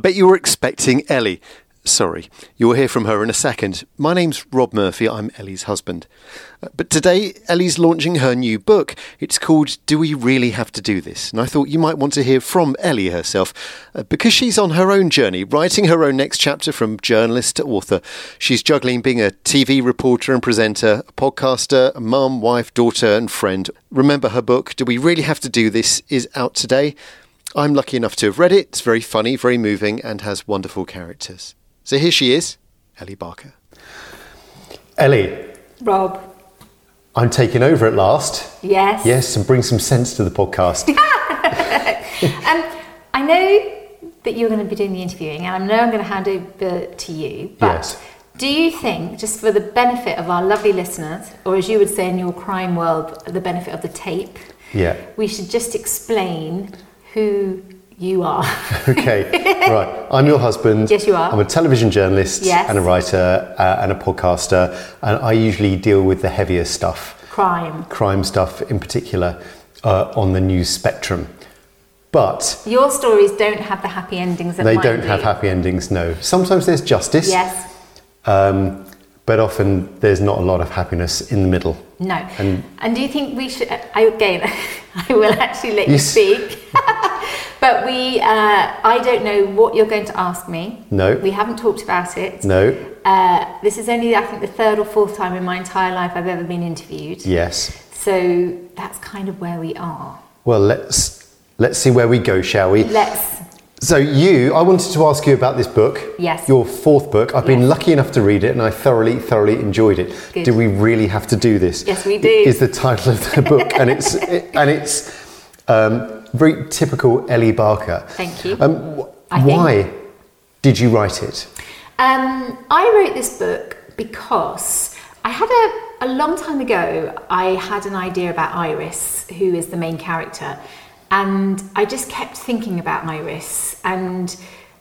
bet you were expecting Ellie. Sorry, you'll hear from her in a second. My name's Rob Murphy, I'm Ellie's husband. Uh, But today, Ellie's launching her new book. It's called Do We Really Have to Do This? And I thought you might want to hear from Ellie herself, uh, because she's on her own journey, writing her own next chapter from journalist to author. She's juggling being a TV reporter and presenter, a podcaster, a mum, wife, daughter, and friend. Remember her book, Do We Really Have to Do This? is out today. I'm lucky enough to have read it. It's very funny, very moving, and has wonderful characters. So here she is, Ellie Barker. Ellie, Rob. I'm taking over at last. Yes. Yes, and bring some sense to the podcast. Um, I know that you're going to be doing the interviewing, and I know I'm going to hand over to you. But Yes. do you think, just for the benefit of our lovely listeners, or as you would say in your crime world, the benefit of the tape, yeah. we should just explain who you are? Okay. right. I'm your husband. Yes, you are. I'm a television journalist Yes. and a writer uh, and a podcaster, and I usually deal with the heavier stuff, crime. crime stuff in particular, uh, on the news spectrum. But Your stories don't have the happy endings that they don't do. have happy endings. No. Sometimes there's justice. Yes. Um, but often there's not a lot of happiness in the middle. No. And- And, do you think we should? I, again, I will actually let you Yes. speak. but we, uh, I don't know what you're going to ask me. No. We haven't talked about it. No. Uh, this is only, I think, the third or fourth time in my entire life I've ever been interviewed. Yes. So that's kind of where we are. Well, let's let's see where we go, shall we? Let's. So you, I wanted to ask you about this book. Yes. Your fourth book. I've been lucky enough to read it, and I thoroughly, thoroughly enjoyed it. Good. Do we really have to do this? Yes, we do. Is the title of the book, and it's it, and it's um, very typical Ellie Barker. Thank you. Um, wh- think- why did you write it? Um, I wrote this book because I had a, a long time ago, I had an idea about Iris, who is the main character. And I just kept thinking about Iris. And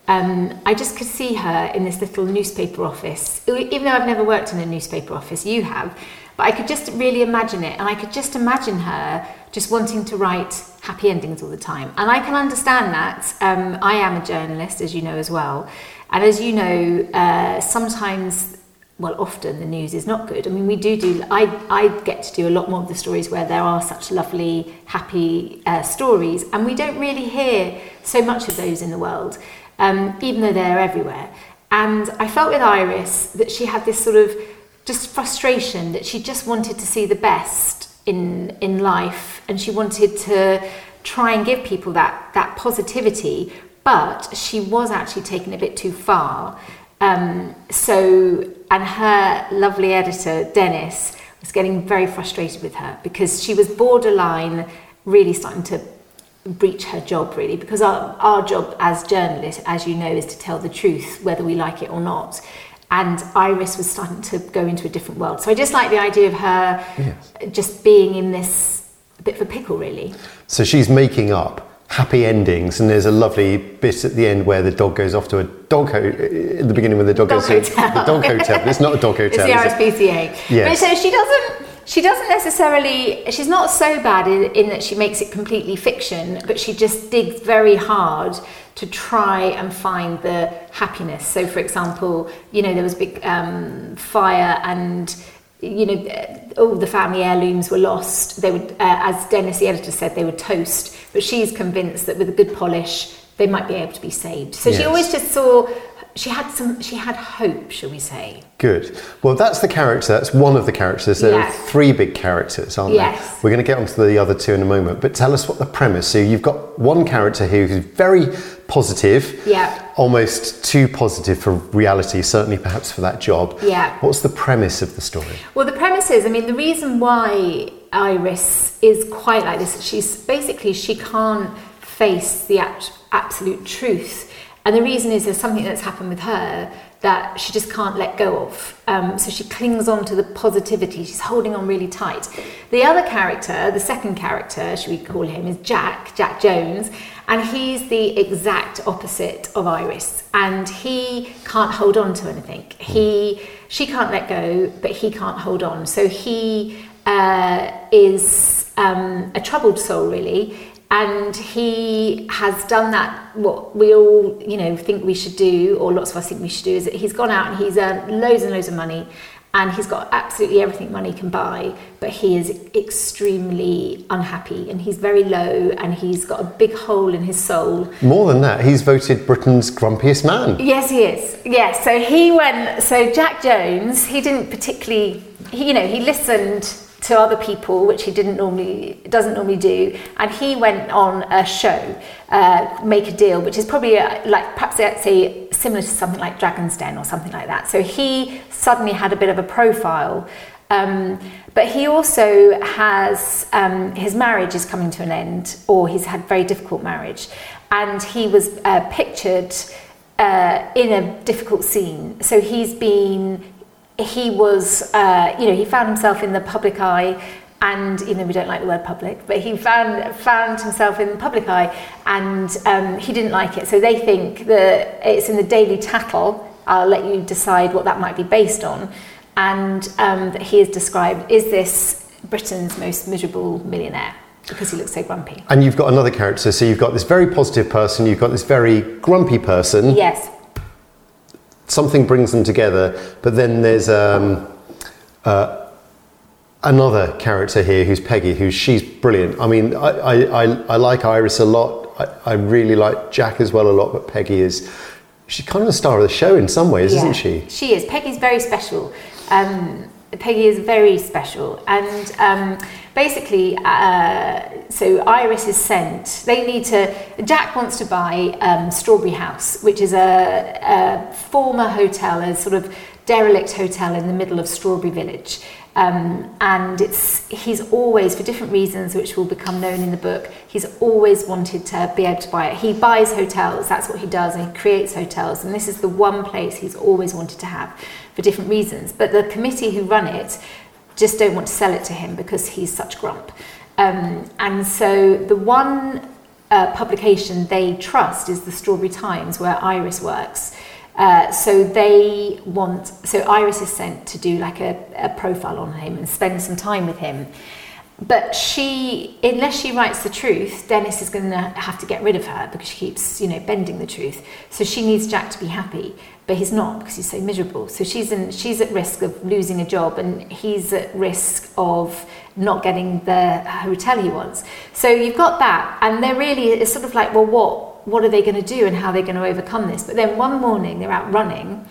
um, I just could see her in this little newspaper office. Even though I've never worked in a newspaper office, you have. But I could just really imagine it. And I could just imagine her just wanting to write happy endings all the time. And I can understand that. Um, I am a journalist, as you know as well. And as you know, uh, sometimes, well, often the news is not good. I mean, we do do, I, I get to do a lot more of the stories where there are such lovely, happy uh, stories. And we don't really hear so much of those in the world, um, even though they're everywhere. And I felt with Iris that she had this sort of just frustration that she just wanted to see the best in in life and she wanted to try and give people that that positivity but she was actually taken a bit too far um, so and her lovely editor Dennis was getting very frustrated with her because she was borderline really starting to breach her job really because our, our job as journalists as you know is to tell the truth whether we like it or not. And Iris was starting to go into a different world. So I just like the idea of her Yes. just being in this bit of a pickle really. So she's making up happy endings, and there's a lovely bit at the end where the dog goes off to a dog ho- at the beginning when the dog, Dog goes to hotel. the dog hotel. But it's not a dog hotel. it's the? RSPCA Yes. but so she doesn't she doesn't necessarily she's not so bad in, in that she makes it completely fiction but she just digs very hard to try and find the happiness so for example you know there was a big um, fire and you know all the family heirlooms were lost they would uh, as dennis the editor said they were toast but she's convinced that with a good polish they might be able to be saved so Yes. she always just saw she had some she had hope shall we say Good. Well, that's the character. That's one of the characters. There Yes. are three big characters, aren't Yes. there? We're going to get onto the other two in a moment. But tell us what the premise. So you've got one character here who's very positive. Yeah. Almost too positive for reality. Certainly, perhaps for that job. Yeah. What's the premise of the story? Well, the premise is, I mean, the reason why Iris is quite like this, she's basically she can't face the absolute truth, and the reason is there's something that's happened with her that she just can't let go of. Um, so she clings on to the positivity. She's holding on really tight. The other character, the second character, should we call him, is Jack, Jack Jones, and he's the exact opposite of Iris. And he can't hold on to anything. He, she can't let go, but he can't hold on. So he uh, is um, a troubled soul, really. And he has done that what we all you know think we should do or lots of us think we should do is that he's gone out and he's earned loads and loads of money and he's got absolutely everything money can buy but he is extremely unhappy and he's very low and he's got a big hole in his soul More than that, he's voted Britain's grumpiest man. Yes, he is. Yes, so he went. So Jack Jones, he didn't particularly. He, you know, he listened to other people, which he didn't normally doesn't normally do, and he went on a show, uh, Make a Deal, which is probably uh like perhaps let's say similar to something like Dragon's Den or something like that. So he suddenly had a bit of a profile. Um, but he also has um, his marriage is coming to an end, or he's had very difficult marriage, and he was uh, pictured uh, in a difficult scene. So he's been, he was, uh, you know, he found himself in the public eye, and you know we don't like the word public, but he found found himself in the public eye, and um, he didn't like it. So they think that it's in the Daily Tattle. I'll let you decide what that might be based on, and um, that he is described is this Britain's most miserable millionaire because he looks so grumpy. And you've got another character. So you've got this very positive person, you've got this very grumpy person. Yes. Something brings them together, but then there's um, uh, another character here who's Peggy, who's she's brilliant. I mean, I, I, I, I like Iris a lot. I, I really like Jack as well a lot, but Peggy is she's kind of the star of the show in some ways, Yeah, isn't she? She is. Peggy's very special. Um, Peggy is very special, and um, basically, uh, so Iris is sent. They need to. Jack wants to buy um, Strawberry House, which is a, a former hotel, a sort of derelict hotel in the middle of Strawberry Village. Um, and it's he's always, for different reasons, which will become known in the book, he's always wanted to be able to buy it. He buys hotels, that's what he does, and he creates hotels. And this is the one place he's always wanted to have for different reasons. But the committee who run it just don't want to sell it to him because he's such grump. Um, and so the one uh, publication they trust is the Strawberry Times, where Iris works. Uh, so they want, so Iris is sent to do like a, a profile on him and spend some time with him. But she, unless she writes the truth, Dennis is going to have to get rid of her because she keeps, you know, bending the truth. So she needs Jack to be happy, but he's not because he's so miserable. So she's in, she's at risk of losing a job, and he's at risk of not getting the hotel he wants. So you've got that, and they're really, it's sort of like, well, what, what are they going to do, and how they're going to overcome this? But then one morning they're out running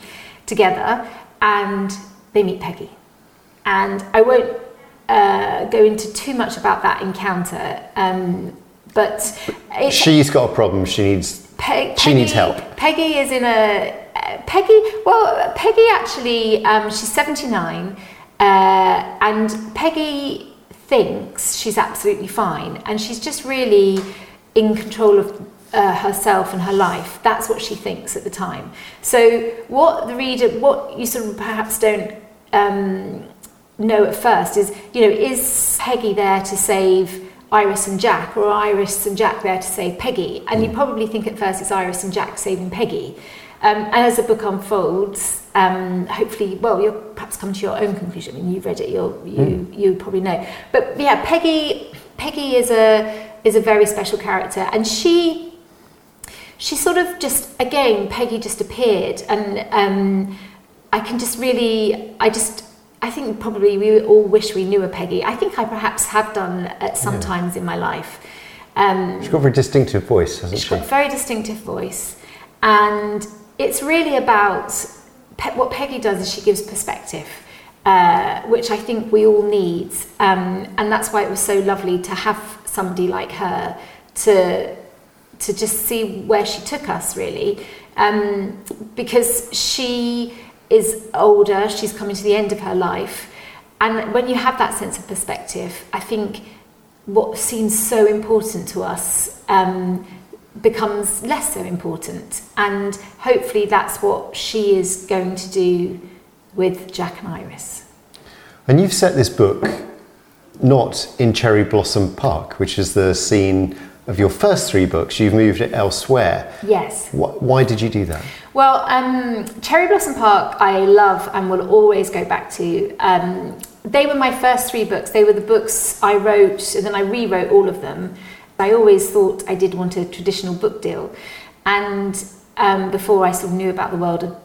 together, and they meet Peggy, and I won't uh, go into too much about that encounter. Um, but She's got a problem. She needs. Pe- she needs help. Peggy is in a uh, Peggy. Well, Peggy actually, um, she's seventy nine, uh, and Peggy thinks she's absolutely fine, and she's just really in control of. Uh, herself and her life. That's what she thinks at the time. So, what the reader, what you sort of perhaps don't um, know at first is, you know, is Peggy there to save Iris and Jack, or are Iris and Jack there to save Peggy? And you probably think at first it's Iris and Jack saving Peggy. Um, and as the book unfolds, um, hopefully, well, you'll perhaps come to your own conclusion. I mean, you've read it, you'll, you you probably know. But yeah, Peggy Peggy is a is a very special character, and she she sort of just again Peggy just appeared, and um, I can just really I just I think probably we all wish we knew a Peggy. I think I perhaps have done at some times in my life. Um, She's got a very distinctive voice, hasn't She's she? got a very distinctive voice, and it's really about Pe- what Peggy does is she gives perspective, uh, which I think we all need, um, and that's why it was so lovely to have somebody like her to to just see where she took us really, um, because she is older, she's coming to the end of her life, and when you have that sense of perspective, I think what seems so important to us um, becomes less so important. And hopefully, that's what she is going to do with Jack and Iris. And you've set this book not in Cherry Blossom Park, which is the scene of your first three books. You've moved it elsewhere. Yes. Wh- Why did you do that? Well, um, Cherry Blossom Park, I love and will always go back to. Um, they were my first three books. They were the books I wrote, and then I rewrote all of them. I always thought I did want a traditional book deal, and um, before I sort of knew about the world of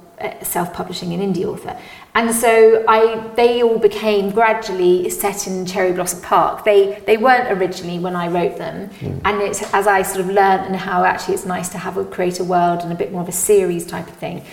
self-publishing an indie author. And so I, they all became gradually set in Cherry Blossom Park. They, they weren't originally when I wrote them. Mm. And it's as I sort of learned and how actually it's nice to have a create a world and a bit more of a series type of thing.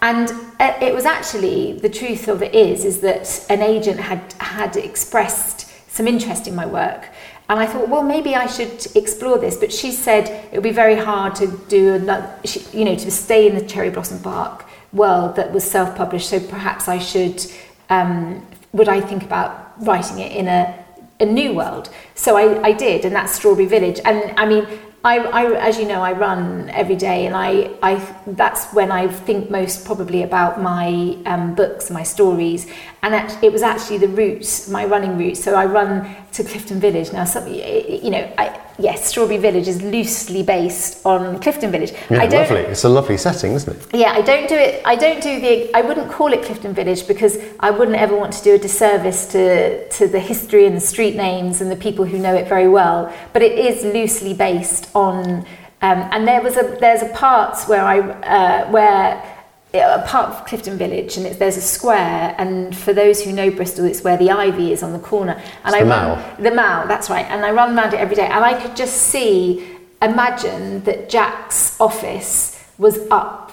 And uh, it was actually the truth of it is is that an agent had had expressed some interest in my work. And I thought, well, maybe I should explore this. But she said it would be very hard to do, another, you know, to stay in the Cherry Blossom Park world that was self-published. So perhaps I should, um, would I think about writing it in a, a new world? So I, I did, and that's Strawberry Village. And I mean, I, I, as you know, I run every day, and I, I, that's when I think most probably about my um, books, my stories, and it was actually the route, my running route. So I run to Clifton Village now. Some, you know, I, yes, Strawberry Village is loosely based on Clifton Village. Yeah, I don't, lovely. It's a lovely setting, isn't it? Yeah, I don't do it. I don't do the. I wouldn't call it Clifton Village because I wouldn't ever want to do a disservice to to the history and the street names and the people who know it very well. But it is loosely based on. Um, and there was a there's a part where I uh, where a part of Clifton Village, and there's a square. And for those who know Bristol, it's where the ivy is on the corner. And it's I the run Mall. the Mall, that's right. And I run around it every day, and I could just see, imagine that Jack's office was up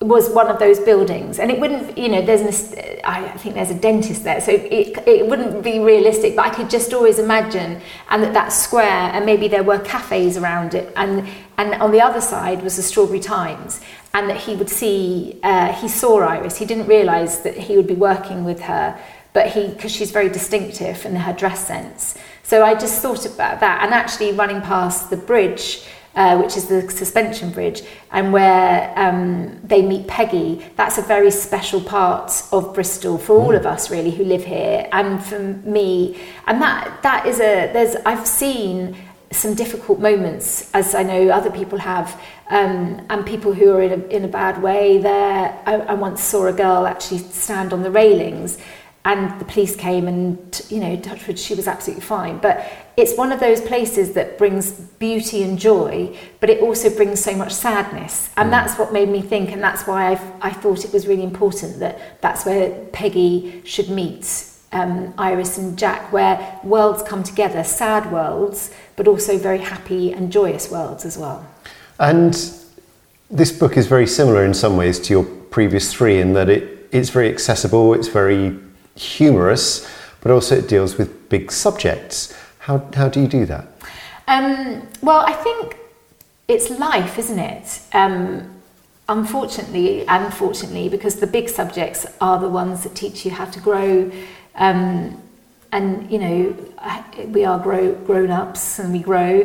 was one of those buildings and it wouldn't you know there's an I think there's a dentist there so it, it wouldn't be realistic but I could just always imagine and that that square and maybe there were cafes around it and and on the other side was the Strawberry Times and that he would see uh, he saw Iris he didn't realize that he would be working with her but he because she's very distinctive in her dress sense so I just thought about that and actually running past the bridge uh, which is the suspension bridge, and where um, they meet Peggy. That's a very special part of Bristol for all mm. of us, really, who live here, and for me. And that that is a there's I've seen some difficult moments, as I know other people have, um, and people who are in a, in a bad way. There, I, I once saw a girl actually stand on the railings and the police came and you know touchwood she was absolutely fine but it's one of those places that brings beauty and joy but it also brings so much sadness and mm. that's what made me think and that's why I've, i thought it was really important that that's where peggy should meet um, iris and jack where worlds come together sad worlds but also very happy and joyous worlds as well and this book is very similar in some ways to your previous three in that it, it's very accessible it's very humorous, but also it deals with big subjects. How, how do you do that? Um, well, I think it's life, isn't it? Um, unfortunately, and fortunately, because the big subjects are the ones that teach you how to grow. Um, and you know, we are grow, grown ups, and we grow.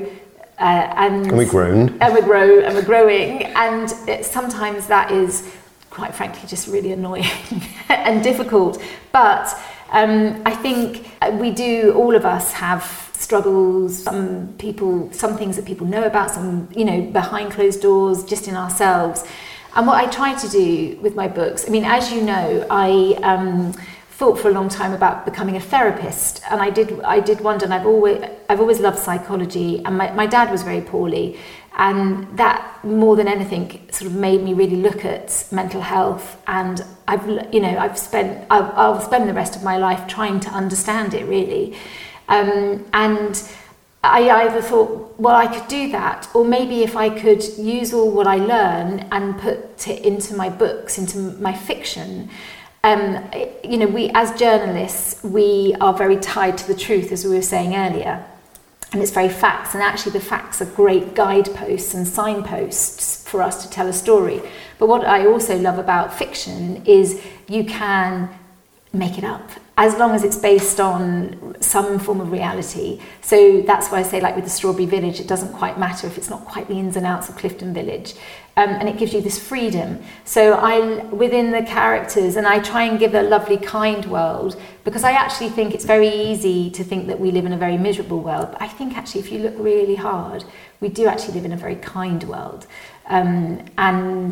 Uh, and, and we grown. And we grow, and we're growing. And it, sometimes that is quite frankly just really annoying and difficult. But um, I think we do, all of us have struggles, some people, some things that people know about, some, you know, behind closed doors, just in ourselves. And what I try to do with my books, I mean, as you know, I um, thought for a long time about becoming a therapist, and I did. I did wonder, and I've always, I've always loved psychology. And my, my dad was very poorly, and that more than anything sort of made me really look at mental health and I've you know I've spent I'll, I'll spend the rest of my life trying to understand it really um, and I either thought well I could do that or maybe if I could use all what I learn and put it into my books into my fiction um, you know we as journalists we are very tied to the truth as we were saying earlier and it's very facts and actually the facts are great guideposts and signposts for us to tell a story but what i also love about fiction is you can make it up as long as it's based on some form of reality. So that's why I say, like with the Strawberry Village, it doesn't quite matter if it's not quite the ins and outs of Clifton Village. Um, and it gives you this freedom. So I, within the characters, and I try and give a lovely, kind world because I actually think it's very easy to think that we live in a very miserable world. But I think actually, if you look really hard, we do actually live in a very kind world. Um, and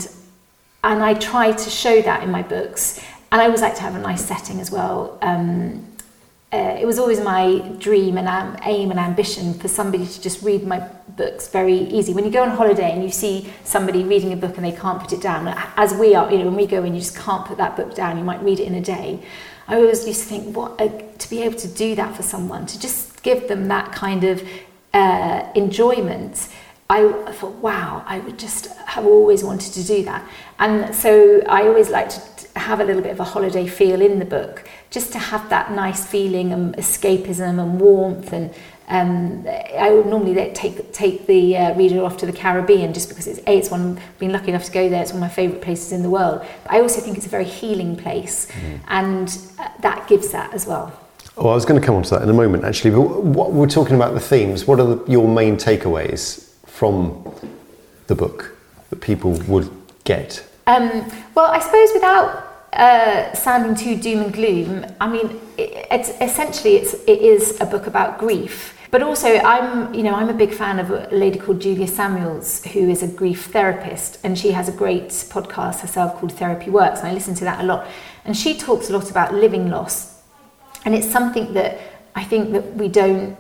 and I try to show that in my books and I always like to have a nice setting as well. Um, uh, it was always my dream and aim and ambition for somebody to just read my books very easy. When you go on holiday and you see somebody reading a book and they can't put it down, as we are, you know, when we go in, you just can't put that book down, you might read it in a day. I always used to think, what to be able to do that for someone, to just give them that kind of uh, enjoyment. I thought, wow, I would just have always wanted to do that. And so I always like to have a little bit of a holiday feel in the book, just to have that nice feeling and escapism and warmth. And um, I would normally take take the uh, reader off to the Caribbean just because it's a it's one I've been lucky enough to go there. It's one of my favourite places in the world. But I also think it's a very healing place, mm. and uh, that gives that as well. Oh, I was going to come on to that in a moment, actually. But what we're talking about the themes. What are the, your main takeaways from the book that people would get? Um, well, I suppose without uh, sounding too doom and gloom, I mean, it, it's essentially it's it is a book about grief. But also, I'm you know I'm a big fan of a lady called Julia Samuels, who is a grief therapist, and she has a great podcast herself called Therapy Works, and I listen to that a lot. And she talks a lot about living loss, and it's something that I think that we don't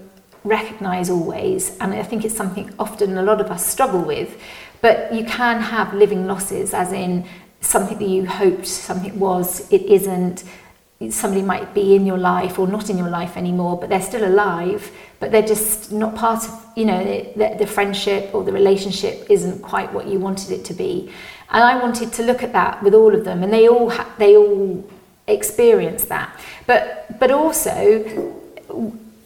recognise always, and I think it's something often a lot of us struggle with. But you can have living losses, as in something that you hoped something was, it isn't. Somebody might be in your life or not in your life anymore, but they're still alive, but they're just not part of, you know, the, the friendship or the relationship isn't quite what you wanted it to be. And I wanted to look at that with all of them, and they all ha- they all experience that. But but also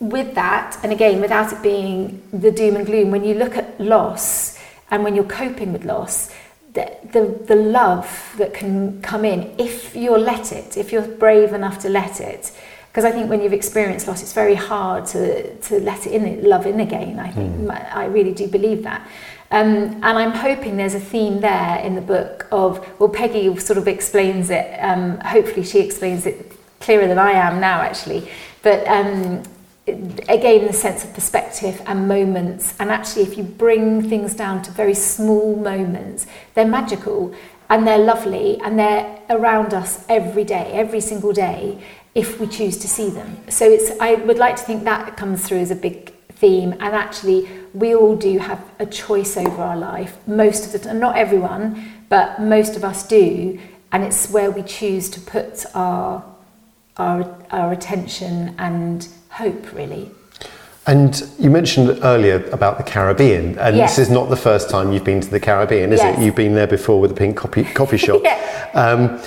with that, and again, without it being the doom and gloom, when you look at loss and when you're coping with loss, the, the, the love that can come in if you're let it, if you're brave enough to let it. Because I think when you've experienced loss, it's very hard to, to let it in, love in again. I think mm. I really do believe that. Um, and I'm hoping there's a theme there in the book of, well, Peggy sort of explains it. Um, hopefully, she explains it clearer than I am now, actually. But um, again the sense of perspective and moments. And actually if you bring things down to very small moments they're magical and they're lovely and they're around us every day every single day if we choose to see them. So it's i would like to think that comes through as a big theme. And actually we all do have a choice over our life. Most of the time not everyone but most of us do. And it's where we choose to put our our, our attention and hope, really. And you mentioned earlier about the Caribbean, and yes. this is not the first time you've been to the Caribbean, is yes. it? You've been there before with the Pink Coffee, coffee Shop. yeah. um,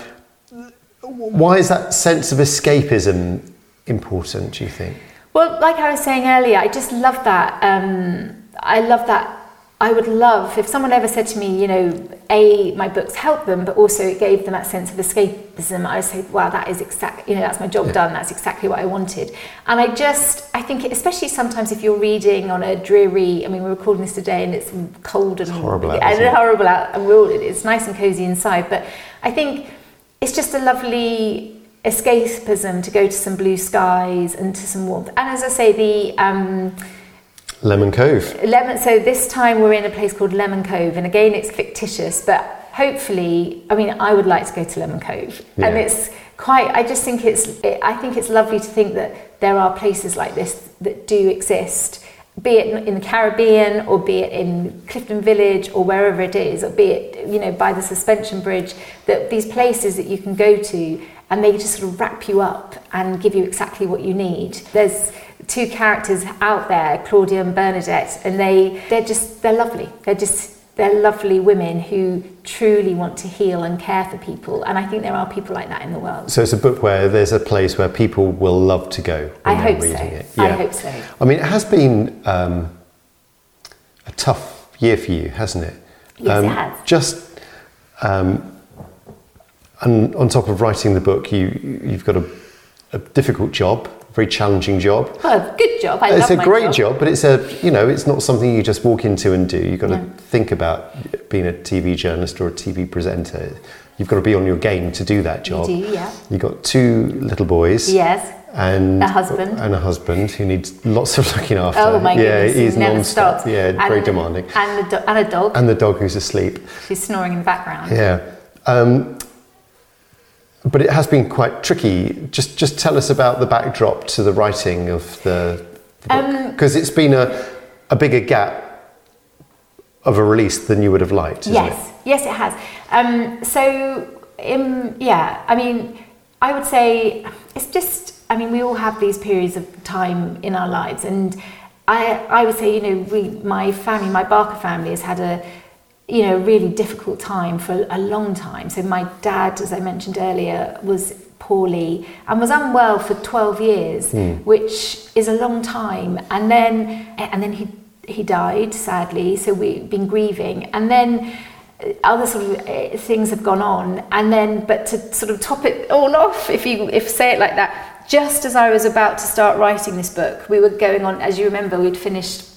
why is that sense of escapism important, do you think? Well, like I was saying earlier, I just love that. Um, I love that I would love if someone ever said to me, you know, a my books helped them, but also it gave them that sense of escapism. I say, wow, that is exactly, you know, that's my job yeah. done. That's exactly what I wanted. And I just, I think, especially sometimes if you're reading on a dreary, I mean, we're recording this today and it's cold and horrible, out, and horrible out, and we're all, it's nice and cozy inside. But I think it's just a lovely escapism to go to some blue skies and to some warmth. And as I say, the um, Lemon Cove. Lemon. So this time we're in a place called Lemon Cove, and again it's fictitious, but hopefully, I mean, I would like to go to Lemon Cove, yeah. and it's quite. I just think it's. It, I think it's lovely to think that there are places like this that do exist, be it in the Caribbean or be it in Clifton Village or wherever it is, or be it you know by the suspension bridge. That these places that you can go to and they just sort of wrap you up and give you exactly what you need. There's two characters out there, Claudia and Bernadette, and they they're just they're lovely. They're just they're lovely women who truly want to heal and care for people, and I think there are people like that in the world. So it's a book where there's a place where people will love to go. I hope so. It. Yeah. I hope so. I mean, it has been um, a tough year for you, hasn't it? Yes, um, it has. Just. Um, and on top of writing the book, you you've got a, a difficult job very challenging job. Oh, good job. I it's a great job. job. but it's a you know it's not something you just walk into and do. You've got no. to think about being a TV journalist or a TV presenter. You've got to be on your game to do that job. You do, yeah. You've got two little boys. Yes. And a husband. And a husband who needs lots of looking after. Oh my yeah, goodness. he's non-stop. Stops. Yeah, and, very demanding. And, the do- and a dog. And the dog who's asleep. She's snoring in the background. Yeah. Um, but it has been quite tricky. Just just tell us about the backdrop to the writing of the book because it's been a a bigger gap of a release than you would have liked. Yes, yes, it has. Um, so, um, yeah, I mean, I would say it's just. I mean, we all have these periods of time in our lives, and I, I would say, you know, we, my family, my Barker family, has had a, you know, really difficult time for a long time. So my dad, as I mentioned earlier, was poorly and was unwell for 12 years, which is a long time. And then, and then he he died sadly. So we've been grieving, and then uh, other sort of uh, things have gone on. And then, but to sort of top it all off, if you if say it like that. Just as I was about to start writing this book, we were going on, as you remember, we'd finished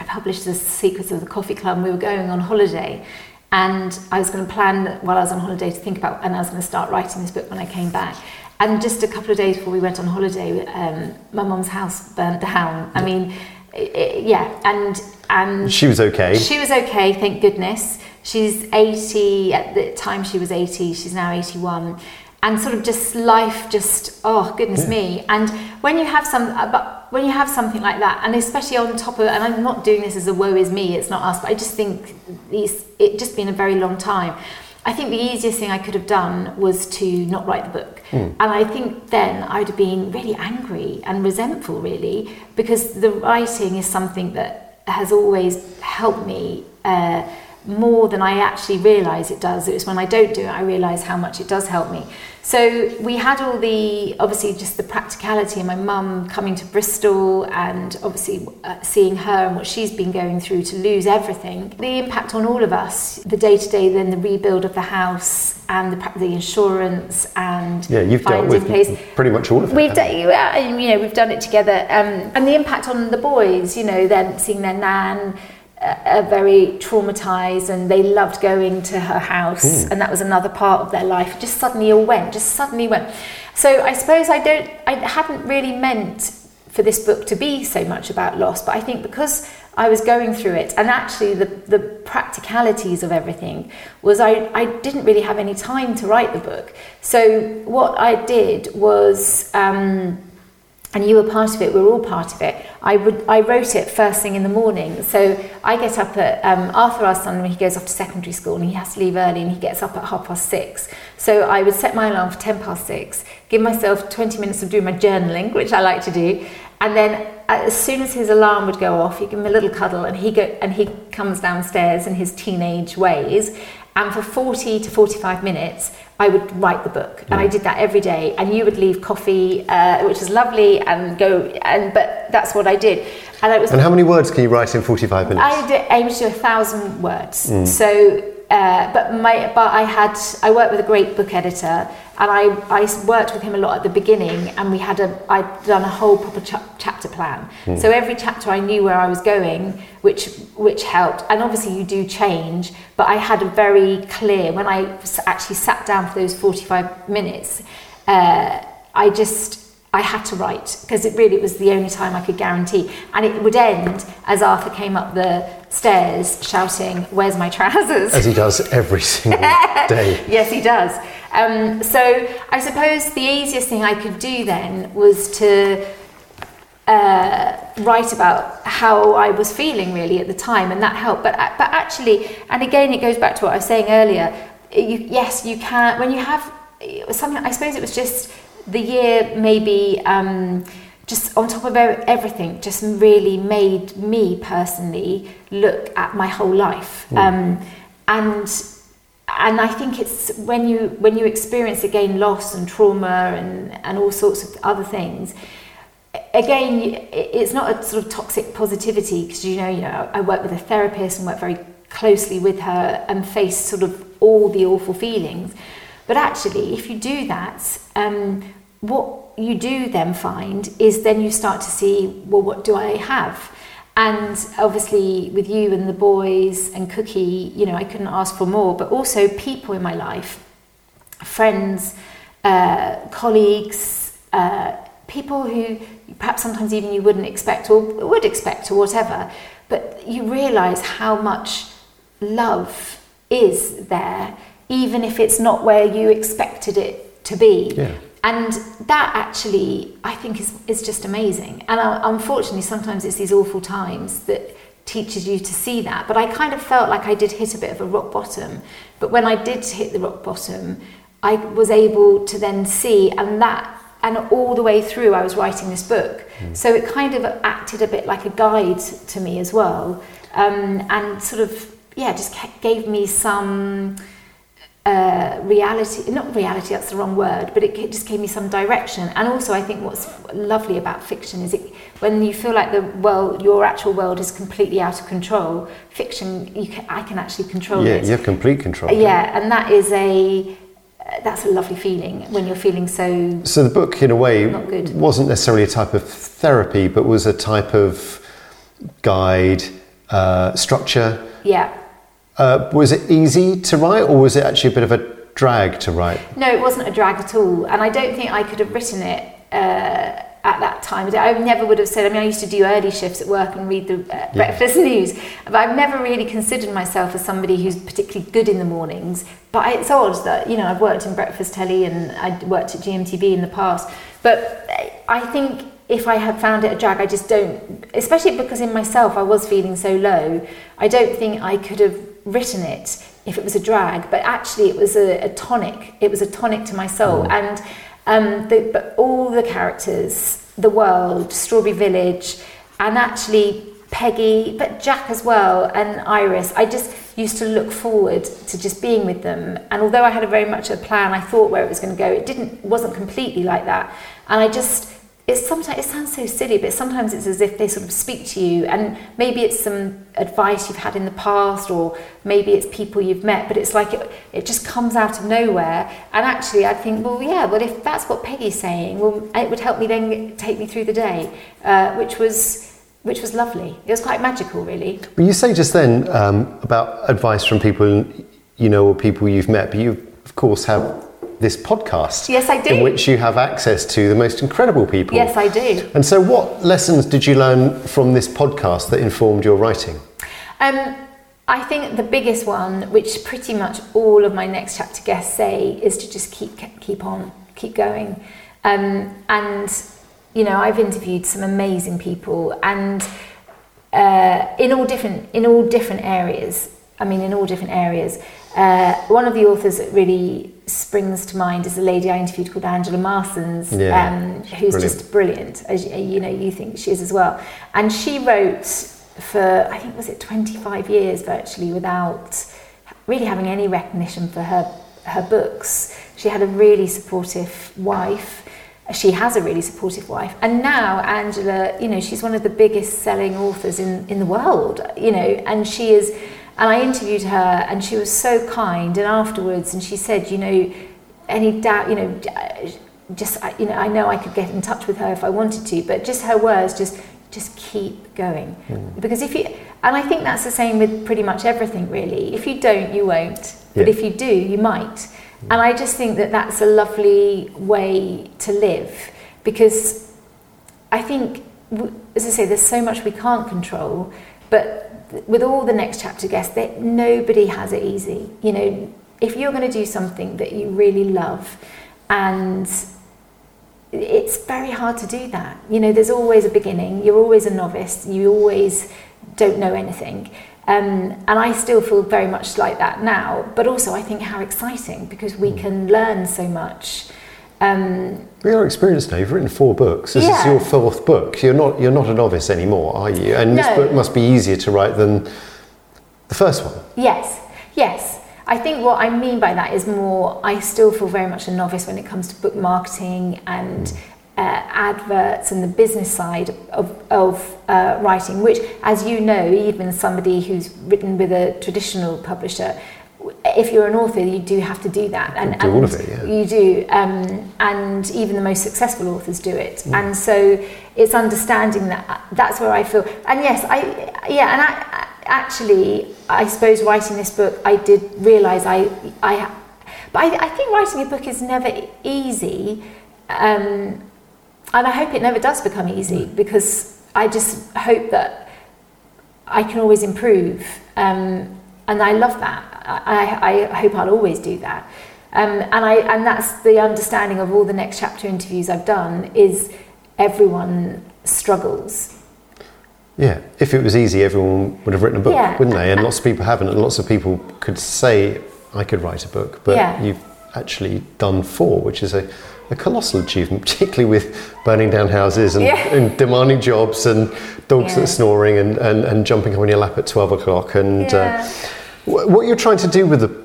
I published The Secrets of the Coffee Club. and We were going on holiday, and I was going to plan while I was on holiday to think about, and I was going to start writing this book when I came back. And just a couple of days before we went on holiday, um, my mum's house burnt down. I mean, it, it- yeah, and and? She was okay. she was okay, thank goodness. She's 80, at the time she was 80, she's now 81. And sort of just life, just, oh, goodness me. And when you have some, uh, but when you have something like that, and especially on top of, and I'm not doing this as a woe is me, it's not us, but I just think these, it just been a very long time. I think the easiest thing I could have done was to not write the book. And I think then I'd have been really angry and resentful, really, because the writing is something that has always helped me uh, more than I actually realise it does. It was when I don't do it, I realise how much it does help me. So we had all the, obviously, just the practicality, and my mum coming to Bristol, and obviously uh, seeing her and what she's been going through to lose everything. The impact on all of us, the day to day, then the rebuild of the house, and the, the insurance, and yeah, you've dealt with place. pretty much all of it. We've done, you know, we've done it together, um, and the impact on the boys. You know, then seeing their nan are very traumatized, and they loved going to her house, and that was another part of their life. Just suddenly all went, just suddenly went. So I suppose I don't, I hadn't really meant for this book to be so much about loss, but I think because I was going through it, and actually the, the practicalities of everything was I, I didn't really have any time to write the book. So what I did was, um, and you were part of it, we were all part of it. I would I wrote it first thing in the morning. So I get up at um, Arthur, our son, when he goes off to secondary school and he has to leave early and he gets up at half past six. So I would set my alarm for ten past six, give myself twenty minutes of doing my journaling, which I like to do, and then as soon as his alarm would go off, you give him a little cuddle and he go and he comes downstairs in his teenage ways. And for 40 to 45 minutes, I would write the book, and I did that every day. And you would leave coffee, uh, which was lovely, and go. And but that's what I did, and it was. And how many words can you write in 45 minutes? I did, aimed to do a thousand words. So, uh, but my, but I had, I worked with a great book editor, and I, I worked with him a lot at the beginning, and we had a, I'd done a whole proper cha- chapter plan. So every chapter I knew where I was going, which, which helped. And obviously you do change, but I had a very clear when I actually sat down for those forty-five minutes. Uh, I just I had to write because it really was the only time I could guarantee. And it would end as Arthur came up the stairs shouting, Where's my trousers? As he does every single day. yes, he does. Um, so I suppose the easiest thing I could do then was to uh, write about how I was feeling really at the time, and that helped. But but actually, and again, it goes back to what I was saying earlier. You, yes, you can when you have something. I suppose it was just the year, maybe. Um, just on top of everything, just really made me personally look at my whole life, um, and and I think it's when you when you experience again loss and trauma and and all sorts of other things. Again, it's not a sort of toxic positivity because you know, you know, I work with a therapist and work very closely with her and face sort of all the awful feelings. But actually, if you do that, um, what you do then find is then you start to see, well, what do I have? And obviously, with you and the boys and Cookie, you know, I couldn't ask for more, but also people in my life, friends, uh, colleagues, uh, people who perhaps sometimes even you wouldn't expect or would expect or whatever, but you realize how much love is there, even if it's not where you expected it to be. Yeah. And that actually, I think, is, is just amazing. And uh, unfortunately, sometimes it's these awful times that teaches you to see that. But I kind of felt like I did hit a bit of a rock bottom. But when I did hit the rock bottom, I was able to then see, and that, and all the way through, I was writing this book. So it kind of acted a bit like a guide to me as well, um, and sort of, yeah, just gave me some uh, reality, not reality, that's the wrong word, but it, it just gave me some direction. And also, I think what's lovely about fiction is it when you feel like the world, your actual world is completely out of control. Fiction, you can, I can actually control Yeah, it. you have complete control. Yeah, and that is a uh, that's a lovely feeling when you're feeling so. So the book, in a way, wasn't necessarily a type of therapy, but was a type of guide, uh, structure. Yeah. Uh, was it easy to write, or was it actually a bit of a drag to write? No, it wasn't a drag at all, and I don't think I could have written it uh, at that time. I never would have said. I mean, I used to do early shifts at work and read the uh, breakfast news, but I've never really considered myself as somebody who's particularly good in the mornings. But it's odd that you know I've worked in breakfast telly and I worked at GMTV in the past, but I think. If I had found it a drag, I just don't, especially because in myself I was feeling so low, I don't think I could have written it if it was a drag, but actually it was a, a tonic. It was a tonic to my soul. And um, the, but all the characters, the world, Strawberry Village, and actually Peggy, but Jack as well, and Iris, I just used to look forward to just being with them. And although I had a very much a plan, I thought where it was going to go, it didn't wasn't completely like that. And I just it's sometimes it sounds so silly, but sometimes it's as if they sort of speak to you, and maybe it's some advice you've had in the past, or maybe it's people you've met, but it's like it, it just comes out of nowhere. And actually, I think, well, yeah, well, if that's what Peggy's saying, well, it would help me then take me through the day, uh, which was which was lovely. It was quite magical, really. You say just then um, about advice from people you know or people you've met, but you, of course, have this podcast. Yes, I do. In which you have access to the most incredible people. Yes, I do. And so, what lessons did you learn from this podcast that informed your writing? Um, I think the biggest one, which pretty much all of my next chapter guests say, is to just keep keep on, keep going. Um, and you know, I've interviewed some amazing people, and uh, in all different in all different areas. I mean, in all different areas. Uh, one of the authors that really springs to mind is a lady I interviewed called Angela Marsons, Yeah, um, who's brilliant. just brilliant, as you- you know you think she is as well. And she wrote for I think was it 25 years virtually without really having any recognition for her her books. She had a really supportive wife. She has a really supportive wife, and now Angela, you know, she's one of the biggest selling authors in in the world. You know, and she is. And I interviewed her, and she was so kind. And afterwards, and she said, you know, any doubt, you know, just you know, I know I could get in touch with her if I wanted to, but just her words, just just keep going, hmm. because if you, and I think that's the same with pretty much everything really. If you don't, you won't, but Yeah. if you do, you might. Hmm. And I just think that that's a lovely way to live, because I think, as I say, there's so much we can't control, but with all the next chapter guests, that nobody has it easy. You know, if you're going to do something that you really love, and it's very hard to do that. You know, there's always a beginning. You're always a novice. You always don't know anything. Um, and I still feel very much like that now. But also, I think how exciting because we can learn so much. Um, You're experienced now. You've written four books. This is your fourth book. You're not. You're not a novice anymore, are you? And this book must be easier to write than the first one. Yes, yes. I think what I mean by that is more, I still feel very much a novice when it comes to book marketing and uh, adverts and the business side of, of uh, writing, which, as you know, even somebody who's written with a traditional publisher, if you're an author, you do have to do that. And, Do all of it, yeah. You do. Um, and even the most successful authors do it. Mm. And so it's understanding that that's where I feel. And yes, I, yeah, and I, actually, I suppose writing this book, I did realise I, I, but I, I think writing a book is never easy. Um, and I hope it never does become easy because I just hope that I can always improve. Um, and I love that. I, I, hope I'll always do that. Um, and I and that's the understanding of all the next chapter interviews I've done is everyone struggles. Yeah, if it was easy, everyone would have written a book, Yeah. wouldn't they? And lots of people haven't, and lots of people could say, I could write a book, but Yeah. you've actually done four, which is a, a colossal achievement, particularly with burning down houses and, Yeah. and demanding jobs and dogs that are snoring and, and, and jumping up on your lap at 12 o'clock. And Yeah. uh, what you're trying to do with the,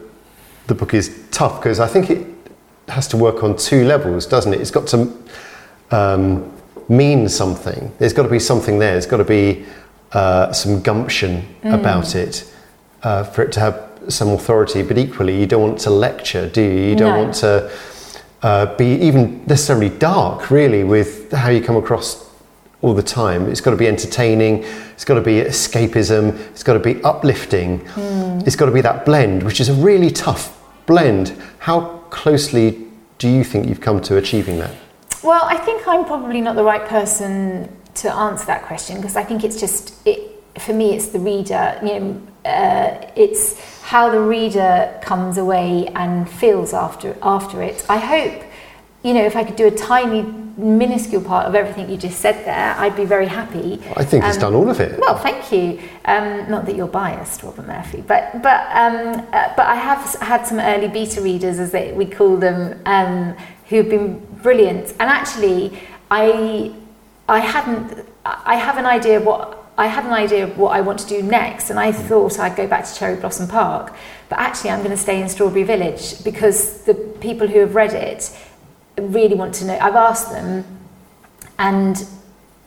the book is tough because I think it has to work on two levels, doesn't it? It's got to um, mean something. There's got to be something there. There's got to be uh, some gumption about it uh, for it to have some authority. But equally, you don't want to lecture, do you? You don't No. want to uh, be even necessarily dark, really, with how you come across all the time. It's got to be entertaining. It's got to be escapism. It's got to be uplifting. It's got to be that blend, which is a really tough blend. How closely do you think you've come to achieving that? Well, I think I'm probably not the right person to answer that question because I think it's just it for me. It's the reader. You know, uh, it's how the reader comes away and feels after after it. I hope, you know, if I could do a tiny, minuscule part of everything you just said there, I'd be very happy. I think it's Um, done all of it. Well, thank you. Um, not that you're biased, Robert Murphy, but but um, uh, but I have had some early beta readers, as they, we call them, um, who've been brilliant. And actually, I I hadn't. I have an idea what. I had an idea of what I want to do next, and I thought I'd go back to Cherry Blossom Park. But actually, I'm going to stay in Strawberry Village because the people who have read it really want to know. I've asked them, and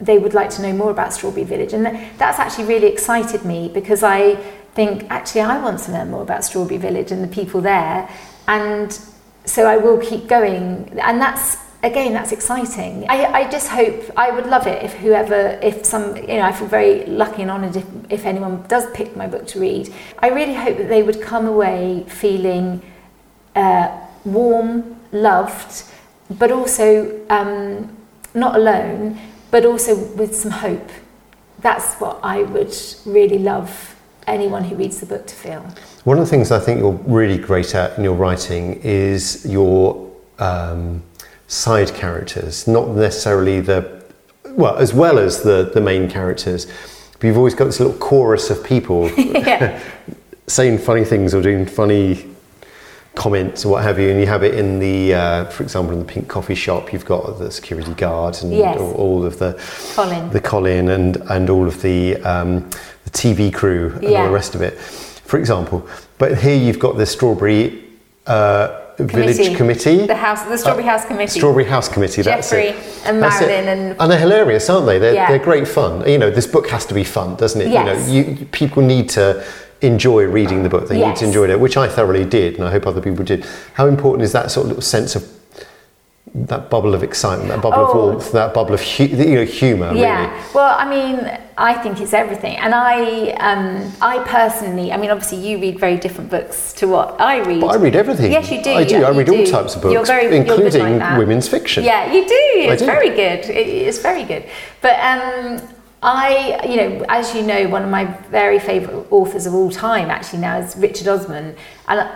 they would like to know more about Strawberry Village. And that's actually really excited me because I think actually I want to learn more about Strawberry Village and the people there. And so I will keep going. And that's, again, that's exciting. I, I just hope, I would love it if whoever, if some, you know, I feel very lucky and honoured if, if anyone does pick my book to read. I really hope that they would come away feeling uh, warm, loved, but also um, not alone, but also with some hope. That's what I would really love anyone who reads the book to feel. One of the things I think you're really great at in your writing is your um, side characters, not necessarily the, well, as well as the, the main characters. But you've always got this little chorus of people yeah. saying funny things or doing funny comments or what have you, and you have it in the, uh, for example, in the pink coffee shop, you've got the security guard and Yes. all, all of the Colin. the Colin and and all of the um, the TV crew and all the rest of it, for example. But here you've got the Strawberry uh, Village Committee. The house, the Strawberry House Committee. Strawberry House Committee, that's Jeffrey it. and That's it. Marilyn and- and they're hilarious, aren't they? They're, Yeah. they're great fun. You know, this book has to be fun, doesn't it? Yes. You know, you, people need to enjoy reading the book. They need Yes. to enjoy it, which I thoroughly did, and I hope other people did. How important is that sort of little sense of that bubble of excitement, that bubble of Oh. warmth, that bubble of hu- you know, humour? Yeah. Really. Well, I mean, I think it's everything, and I, um, I personally, I mean, obviously, you read very different books to what I read. But I read everything. Yes, you do. I do. yeah, I read all do. types of books, You're very, including like women's fiction. Yeah, you do. It's do. very good. It, it's very good. But um, I, you know, as you know, one of my very favourite authors of all time actually now is Richard Osman. And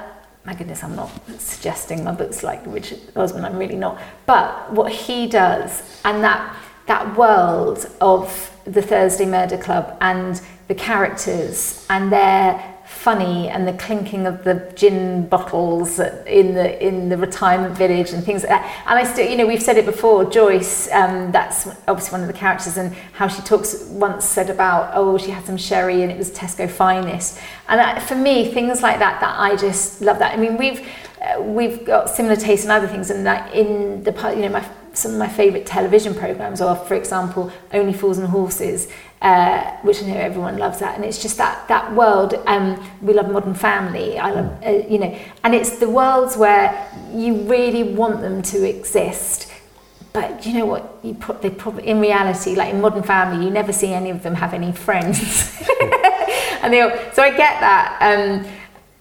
my goodness, I'm not suggesting my book's like Richard Osman. I'm really not. But what he does, and that that world of the Thursday Murder Club and the characters and their funny and the clinking of the gin bottles in the in the retirement village and things like that. And I still, you know, we've said it before. Joyce, um, that's obviously one of the characters, and how she talks once said about oh she had some sherry and it was Tesco finest. And uh, for me, things like that that I just love that. I mean, we've uh, we've got similar tastes in other things, and that in the part, you know my some of my favourite television programs are, for example, Only Fools and Horses, uh, which I know everyone loves that, and it's just that that world. Um, we love Modern Family. I love, uh, you know, and it's the worlds where you really want them to exist. But you know what? You pro- they probably in reality, like in Modern Family, you never see any of them have any friends, and they all, so I get that. Um,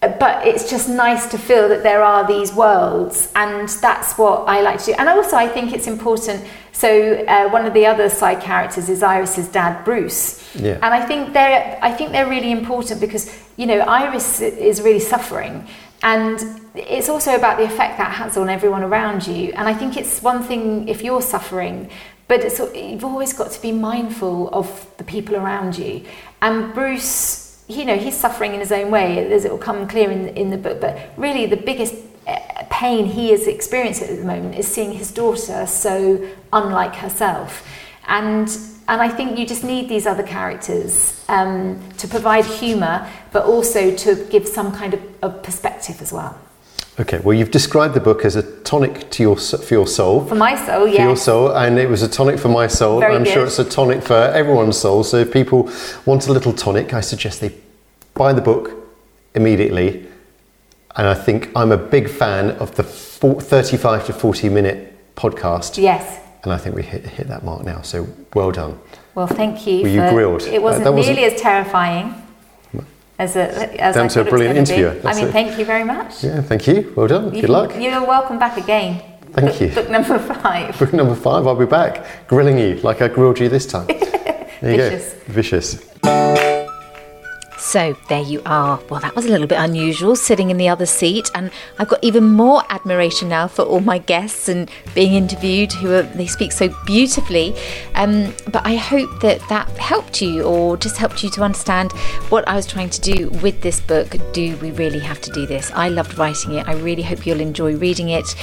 but it's just nice to feel that there are these worlds and that's what i like to do and also i think it's important so uh, one of the other side characters is iris's dad bruce Yeah. and i think they're i think they're really important because you know iris is really suffering and it's also about the effect that has on everyone around you. And I think it's one thing if you're suffering, but you've always got to be mindful of the people around you. And Bruce, you know, he's suffering in his own way, as it will come clear in, in the book. But really, the biggest pain he is experiencing at the moment is seeing his daughter so unlike herself. And and I think you just need these other characters um, to provide humour, but also to give some kind of, of, perspective as well. Okay, well, you've described the book as a tonic to your for your soul. For my soul, yes. For your soul, and it was a tonic for my soul. Very I'm good. sure it's a tonic for everyone's soul. So if people want a little tonic, I suggest they buy the book immediately. And I think I'm a big fan of the 35 to 40 minute podcast. Yes and I think we hit, hit that mark now. So well done. Well, thank you. Were you grilled? It wasn't that nearly wasn't... as terrifying as a as Down I to a brilliant interviewer. I mean, thank you very much. Yeah, thank you. Well done. You, Good luck. You're welcome back again. Thank book, you. Book number five. Book number five. I'll be back grilling you like I grilled you this time. There you Vicious. go. Vicious. So there you are. Well, that was a little bit unusual sitting in the other seat, and I've got even more admiration now for all my guests and being interviewed who are, they speak so beautifully. Um, but I hope that that helped you or just helped you to understand what I was trying to do with this book. Do we really have to do this? I loved writing it. I really hope you'll enjoy reading it.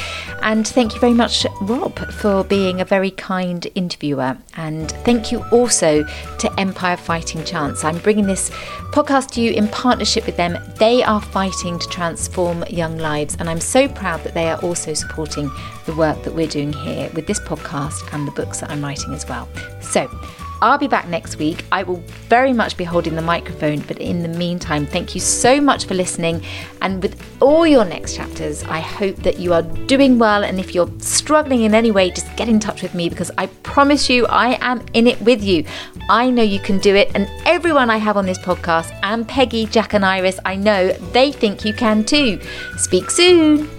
And thank you very much, Rob, for being a very kind interviewer. And thank you also to Empire Fighting Chance. I'm bringing this podcast podcast to you in partnership with them. They are fighting to transform young lives, and I'm so proud that they are also supporting the work that we're doing here with this podcast and the books that I'm writing as well. So, I'll be back next week. I will very much be holding the microphone, but in the meantime, thank you so much for listening. And with all your next chapters, I hope that you are doing well. And if you're struggling in any way, just get in touch with me because I promise you, I am in it with you. I know you can do it. And everyone I have on this podcast, and Peggy, Jack, and Iris, I know they think you can too. Speak soon.